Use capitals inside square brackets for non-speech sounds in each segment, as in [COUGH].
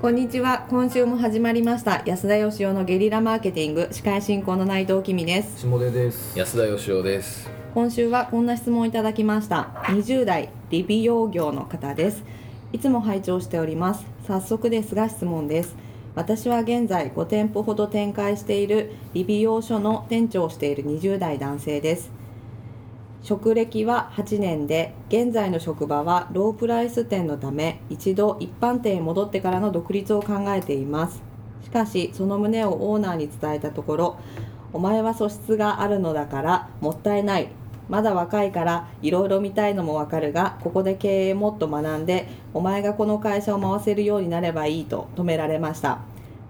こんにちは。今週も始まりました。安田義雄のゲリラマーケティング。司会進行の内藤君です。下出です。安田義雄です。今週はこんな質問をいただきました。20代理美容業の方です。いつも拝聴しております。早速ですが質問です。私は現在5店舗ほど展開している理美容所の店長をしている20代男性です職歴は8年で現在の職場はロープライス店のため一度一般店へ戻ってからの独立を考えています。しかしその旨をオーナーに伝えたところお前は素質があるのだからもったいない。まだ若いからいろいろ見たいのもわかるがここで経営もっと学んでお前がこの会社を回せるようになればいいと止められました。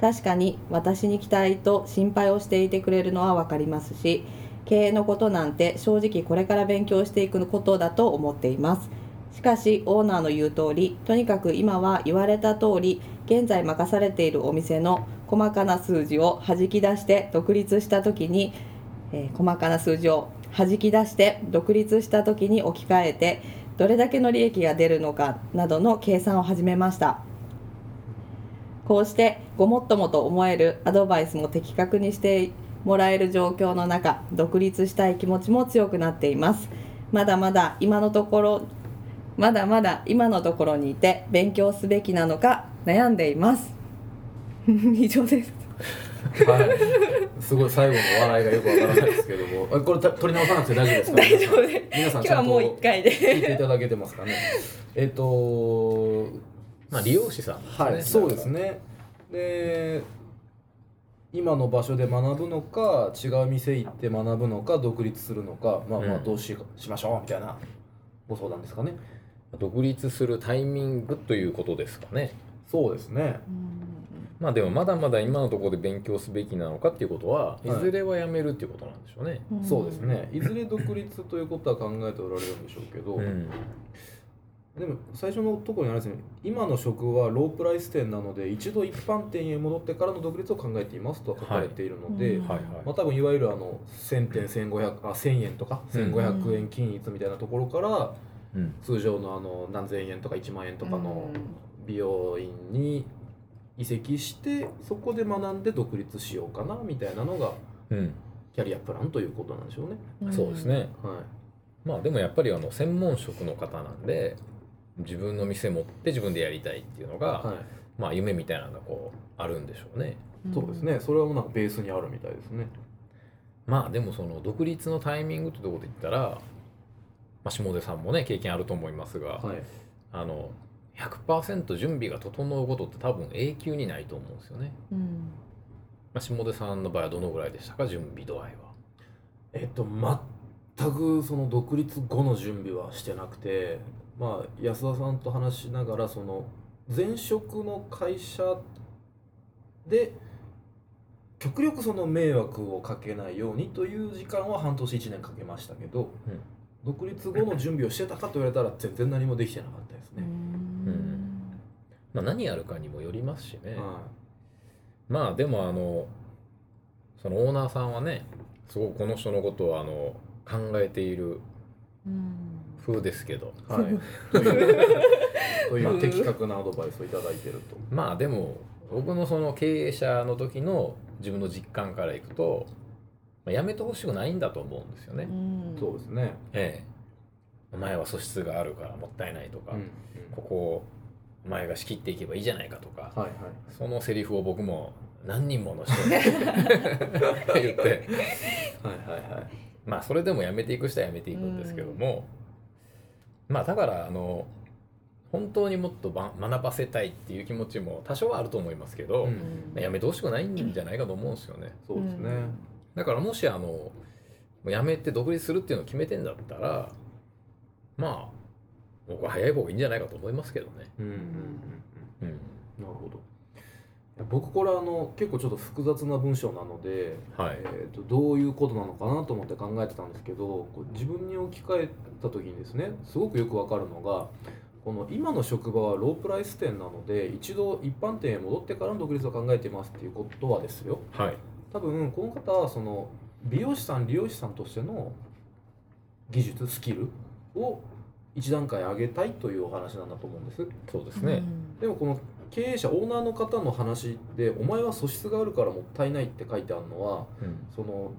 確かに私に期待と心配をしていてくれるのは分かりますし経営のことなんて正直これから勉強していくことだと思っています。しかしオーナーの言う通りとにかく今は言われた通り現在任されているお店の細かな数字を弾き出して独立した時に、えー、細かな数字を弾き出して独立した時に置き換えてどれだけの利益が出るのかなどの計算を始めました。こうしてごもっともと思えるアドバイスも的確にしてもらえる状況の中独立したい気持ちも強くなっています。まだまだ今のところまだまだ今のところにいて勉強すべきなのか悩んでいます。[LAUGHS] 以上です。はい、すごい最後の笑いがよくわからないですけども、これ取り直さなくて大丈夫ですか？大丈夫で皆さんちゃんと聞いていただけてますかね？えっと、まあ利用者さん、ね、はい、そうですね。で、今の場所で学ぶのか違う店行って学ぶのか独立するのかまあまあどうし,、しましょうみたいなご相談ですかね。独立するタイミングということですかね。そうですね。まあでもまだまだ今のところで勉強すべきなのかっていうことは、い、ずれはやめるっていうことなんでしょうね、そうですね。いずれ独立ということは考えておられるんでしょうけど、うんでも最初のところにあるんですね。今の職はロープライス店なので一度一般店へ戻ってからの独立を考えていますと書かれているので、はいまあ、多分いわゆるあの1000点1500あ1000円とか1500円均一みたいなところから、うん、通常のあの何千円とか1万円とかの美容院に移籍してそこで学んで独立しようかなみたいなのが、うん、キャリアプランということなんでしょうね。そうですね、はい。まあでもやっぱりあの専門職の方なんで自分の店持って自分でやりたいっていうのが、はい、まあ夢みたいなのがこうあるんでしょうね。そうですね。それはもうなんかベースにあるみたいですね。まあでもその独立のタイミングってところで言ったら、まあ、下出さんもね経験あると思いますが、はい、あの100%準備が整うことって多分永久にないと思うんですよね。うん、まあ、下出さんの場合はどのぐらいでしたか？準備度合いは。えっと全くその独立後の準備はしてなくてまあ、安田さんと話しながらその前職の会社で極力その迷惑をかけないようにという時間は半年1年かけましたけど、うん、独立後の準備をしてたかと言われたら全然何もできてなかったですね。うん。まあ、何やるかにもよりますしね、はい、まあでもあのそのオーナーさんはねすごくこの人のことをあの考えている風ですけど、はい、[LAUGHS] という的確なアドバイスを頂いてると。まあでも僕のその経営者の時の自分の実感からいくと、まあ、やめてほしくないんだと思うんですよね。うそうですね、ええ、お前は素質があるからもったいないとか、うんうん、ここをお前が仕切っていけばいいじゃないかとか、はいはい、そのセリフを僕も何人もの人に [LAUGHS] 言って。はいはいはいまあそれでもやめていく人はやめていくんですけども、まあだからあの本当にもっと学ばせたいっていう気持ちも多少はあると思いますけど、うん、やめてほしくないんじゃないかと思うんですよね。そうですねだからもしあのやめて独立するっていうのを決めてんだったらまあ僕は早い方がいいんじゃないかと思いますけどね。うんうんうんうん、なるほど。僕これあの結構ちょっと複雑な文章なので、はいえーと、どういうことなのかなと思って考えてたんですけど自分に置き換えた時にですねすごくよくわかるのがこの今の職場はロープライス店なので一度一般店へ戻ってからの独立を考えていますっていうことはですよ、はい、多分この方はその美容師さん理容師さんとしての技術スキルを一段階上げたいというお話なんだと思うんです。そうですね。でもこの経営者オーナーの方の話で「お前は素質があるからもったいない」って書いてあるのは、うん、その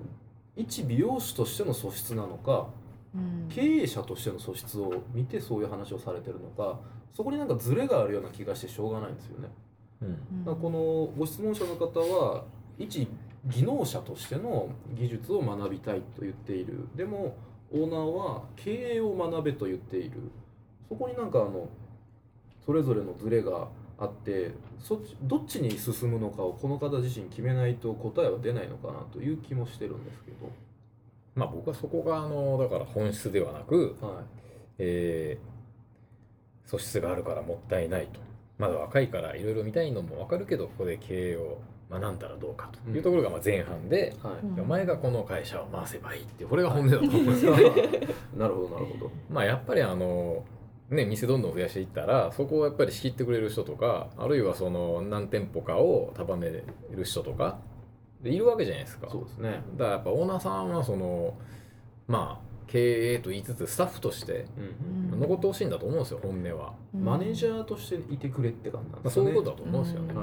一美容師としての素質なのか、うん、経営者としての素質を見てそういう話をされてるのかそこになんかズレがあるような気がしてしょうがないんですよね。うん、このご質問者の方は一技能者としての技術を学びたいと言っている。でもオーナーは経営を学べと言っている。そこになんかあのそれぞれのズレがあってそっちどっちに進むのかをこの方自身決めないと答えは出ないのかなという気もしてるんですけど。まあ僕はそこがあのだから本質ではなく、はい。えー、素質があるからもったいないと。まだ若いからいろいろ見たいのも分かるけどここで経営を学んだらどうかと。いうところがまあ前半で、うん。はい、お前がこの会社を回せばいいってこれが本音だと思うんですよ、ね、[LAUGHS] なるほどなるほど。まあやっぱりあのね、店どんどん増やしていったらそこをやっぱり仕切ってくれる人とかあるいはその何店舗かを束ねる人とかでいるわけじゃないですか。そうですね。だからやっぱオーナーさんはそのまあ経営と言いつつスタッフとして残ってほしいんだと思うんですよ本音は、マネージャーとしていてくれって感じなんですね、そういうことだと思うんですよね、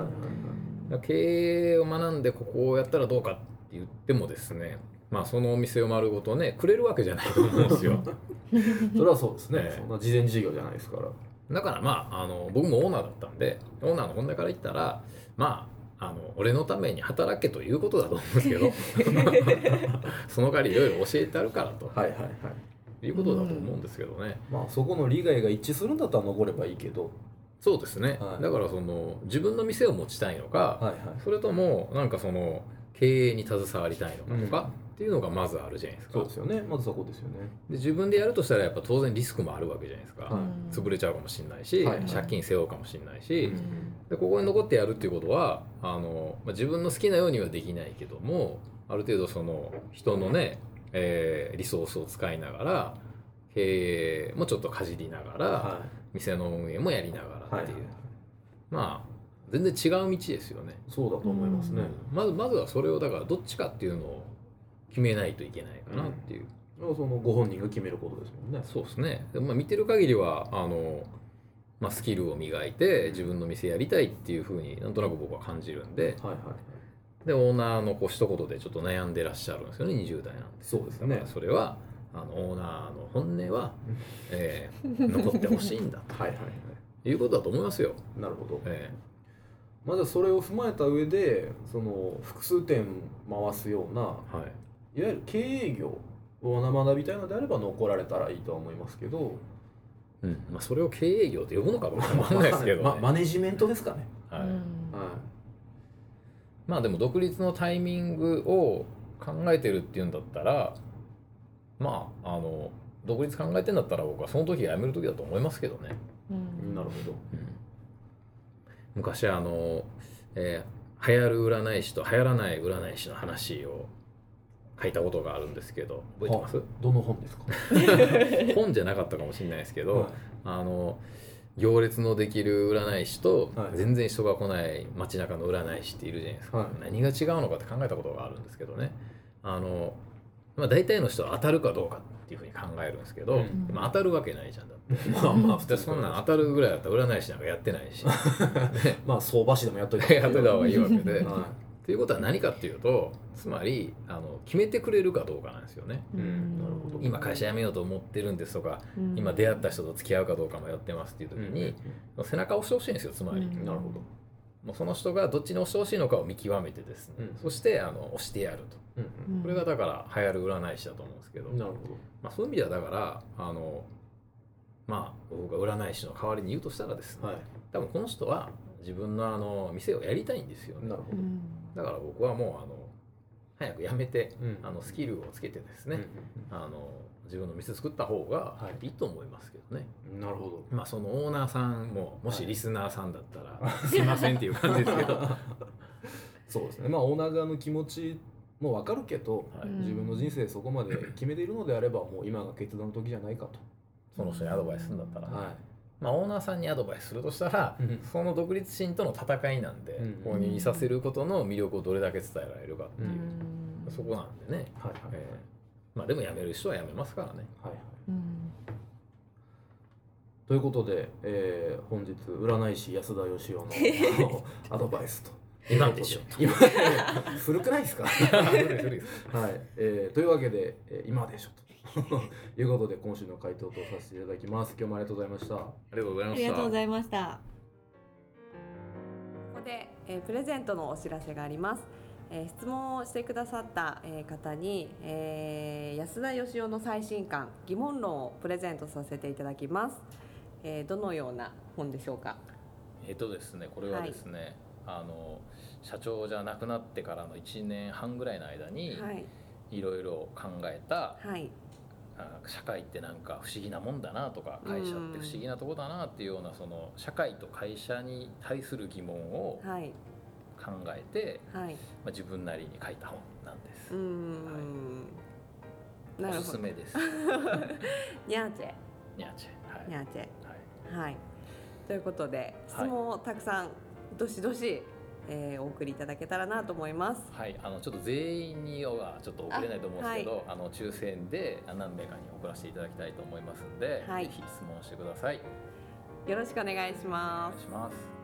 経営を学んでここをやったらどうかって言ってもですねまあそのお店を丸ごとねくれるわけじゃないと思うんですよ [LAUGHS] [LAUGHS] それはそうですね、えー、そんな事前事業じゃないですから。だからまああの僕もオーナーだったんでオーナーの本音から言ったらまああの俺のために働けということだと思うんですけど [LAUGHS] その代わりいろいろ教えてあるからと。はいはいはい。いうことだと思うんですけどね、まあそこの利害が一致するんだったら残ればいいけど。そうですね、はい、だからその自分の店を持ちたいのか、はいはい、それともなんかその経営に携わりたいのかとか、っていうのがまずあるじゃないですか。そうですよね。まずそこですよね。で自分でやるとしたらやっぱ当然リスクもあるわけじゃないですか、はい、潰れちゃうかもしれないし、はい。はい、借金背負うかもしれないし、うん、でここに残ってやるっていうことはあの、まあ、自分の好きなようにはできないけどもある程度その人のね、えー、リソースを使いながら経営もちょっとかじりながら、はい、店の運営もやりながらっていう、まあ全然違う道ですよね。そうだと思いますね、まずまずはそれをだからどっちかっていうのを決めないといけないかなっていう、うん、そのご本人が決めることですもんね。そうですね。で、まあ、見てる限りはあの、まあ、スキルを磨いて自分の店やりたいっていうふうになんとなく僕は感じるんで、はいはいでオーナーのこう一言でちょっと悩んでらっしゃるんですよね。20代なんでそうですね。それはあのオーナーの本音は、えー、残ってほしいんだと。[LAUGHS] はいはい、はい、いうことだと思いますよ。なるほど、えーまずそれを踏まえた上でその複数点回すような、はい、いわゆる経営業を学びたいのであれば残られたらいいとは思いますけど、うん。まあ、それを経営業って呼ぶのか分かんないですけど、ね、まマネジメントですかね。はい、はい、まあでも独立のタイミングを考えてるっていうんだったらまああの独立考えてんだったら僕はその時が辞める時だと思いますけどね。うん、なるほど。うん昔あの、えー、流行る占い師と流行らない占い師の話を書いたことがあるんですけど覚えてます？どの本ですか？[LAUGHS] [LAUGHS] 本じゃなかったかもしれないですけど、はい、あの行列のできる占い師と全然人が来ない街中の占い師っているじゃないですか、はい、何が違うのかって考えたことがあるんですけどね。あの、まあ、大体の人は当たるかどうかっていうふうに考えるんですけど、うん、まあ、当たるわけないじゃんだって。まあまあそんなん当たるぐらいだったら占い師なんかやってないし、[LAUGHS] まあ相場師でもやっといた [LAUGHS] やっといた方がいいわけで、はい、っていうことは何かっていうとつまりあの決めてくれるかどうかなんですよね、うん、なるほど。今会社辞めようと思ってるんですとか、うん、今出会った人と付き合うかどうか迷ってますっていう時に、うん、背中を押してほしいんですよつまり、なるほどもうその人がどっちに押してほしいのかを見極めてですね、そしてあの押してやると。これがだから流行る占い師だと思うんですけど。なるほど、まあ、そういう意味ではだからあのまあ僕が占い師の代わりに言うとしたらですね、はい、多分この人は自分のあの店をやりたいんですよね。なるほど。だから僕はもうあの早く辞めて、うん、あのスキルをつけてですね、うん、あの自分の店作った方がい。いと思いますけどね、はい、なるほど。まあそのオーナーさんももしリスナーさんだったら、はい、すいませんっていう感じですけど。[LAUGHS] そうですね。まあオーナー側の気持ちもう分かるけど、はい、自分の人生そこまで決めているのであればもう今が決断の時じゃないかと。その人にアドバイスするんだったら、ね、はい。まあ、オーナーさんにアドバイスするとしたら、うん、その独立心との戦いなんで、うん、購入にさせることの魅力をどれだけ伝えられるかっていう、うん、そこなんでね、はいはいえー、まあ、でも辞める人は辞めますからね。はいはい。ということで、えー、本日占い師安田義雄の [LAUGHS] アドバイスと。今でしょ今古くないですか？[LAUGHS] はい、えー、というわけで、えー、今でしょと。[LAUGHS] いうことで今週の回答とさせていただきます。今日もありがとうございました。ありがとうございました。ありがとうございました。ここで、えー、プレゼントのお知らせがありますえー、質問をしてくださった、えー、方に、えー、安田義雄の最新刊疑問論をプレゼントさせていただきます、えー、どのような本でしょうか？えっ、とですねこれはですね、はい、あの社長じゃなくなってからの1年半ぐらいの間に、はい、いろいろ考えた、はい、社会ってなんか不思議なもんだなとか会社って不思議なとこだなっていうようなその社会と会社に対する疑問を考えて、はい、まあ、自分なりに書いた本なんです。はい、おすすめです。[LAUGHS] ニャーチェ。ニャーチェ。はい。ニャーチェ。はい。はい。ということで質問をたくさん、どしどしえー、お送りいただけたらなと思います。はい、あのちょっと全員にはちょっと送れないと思うんですけど、あはい、あの抽選で何名かに送らせていただきたいと思いますので、はい、ぜひ質問してください。よろしくお願いします。お願いします。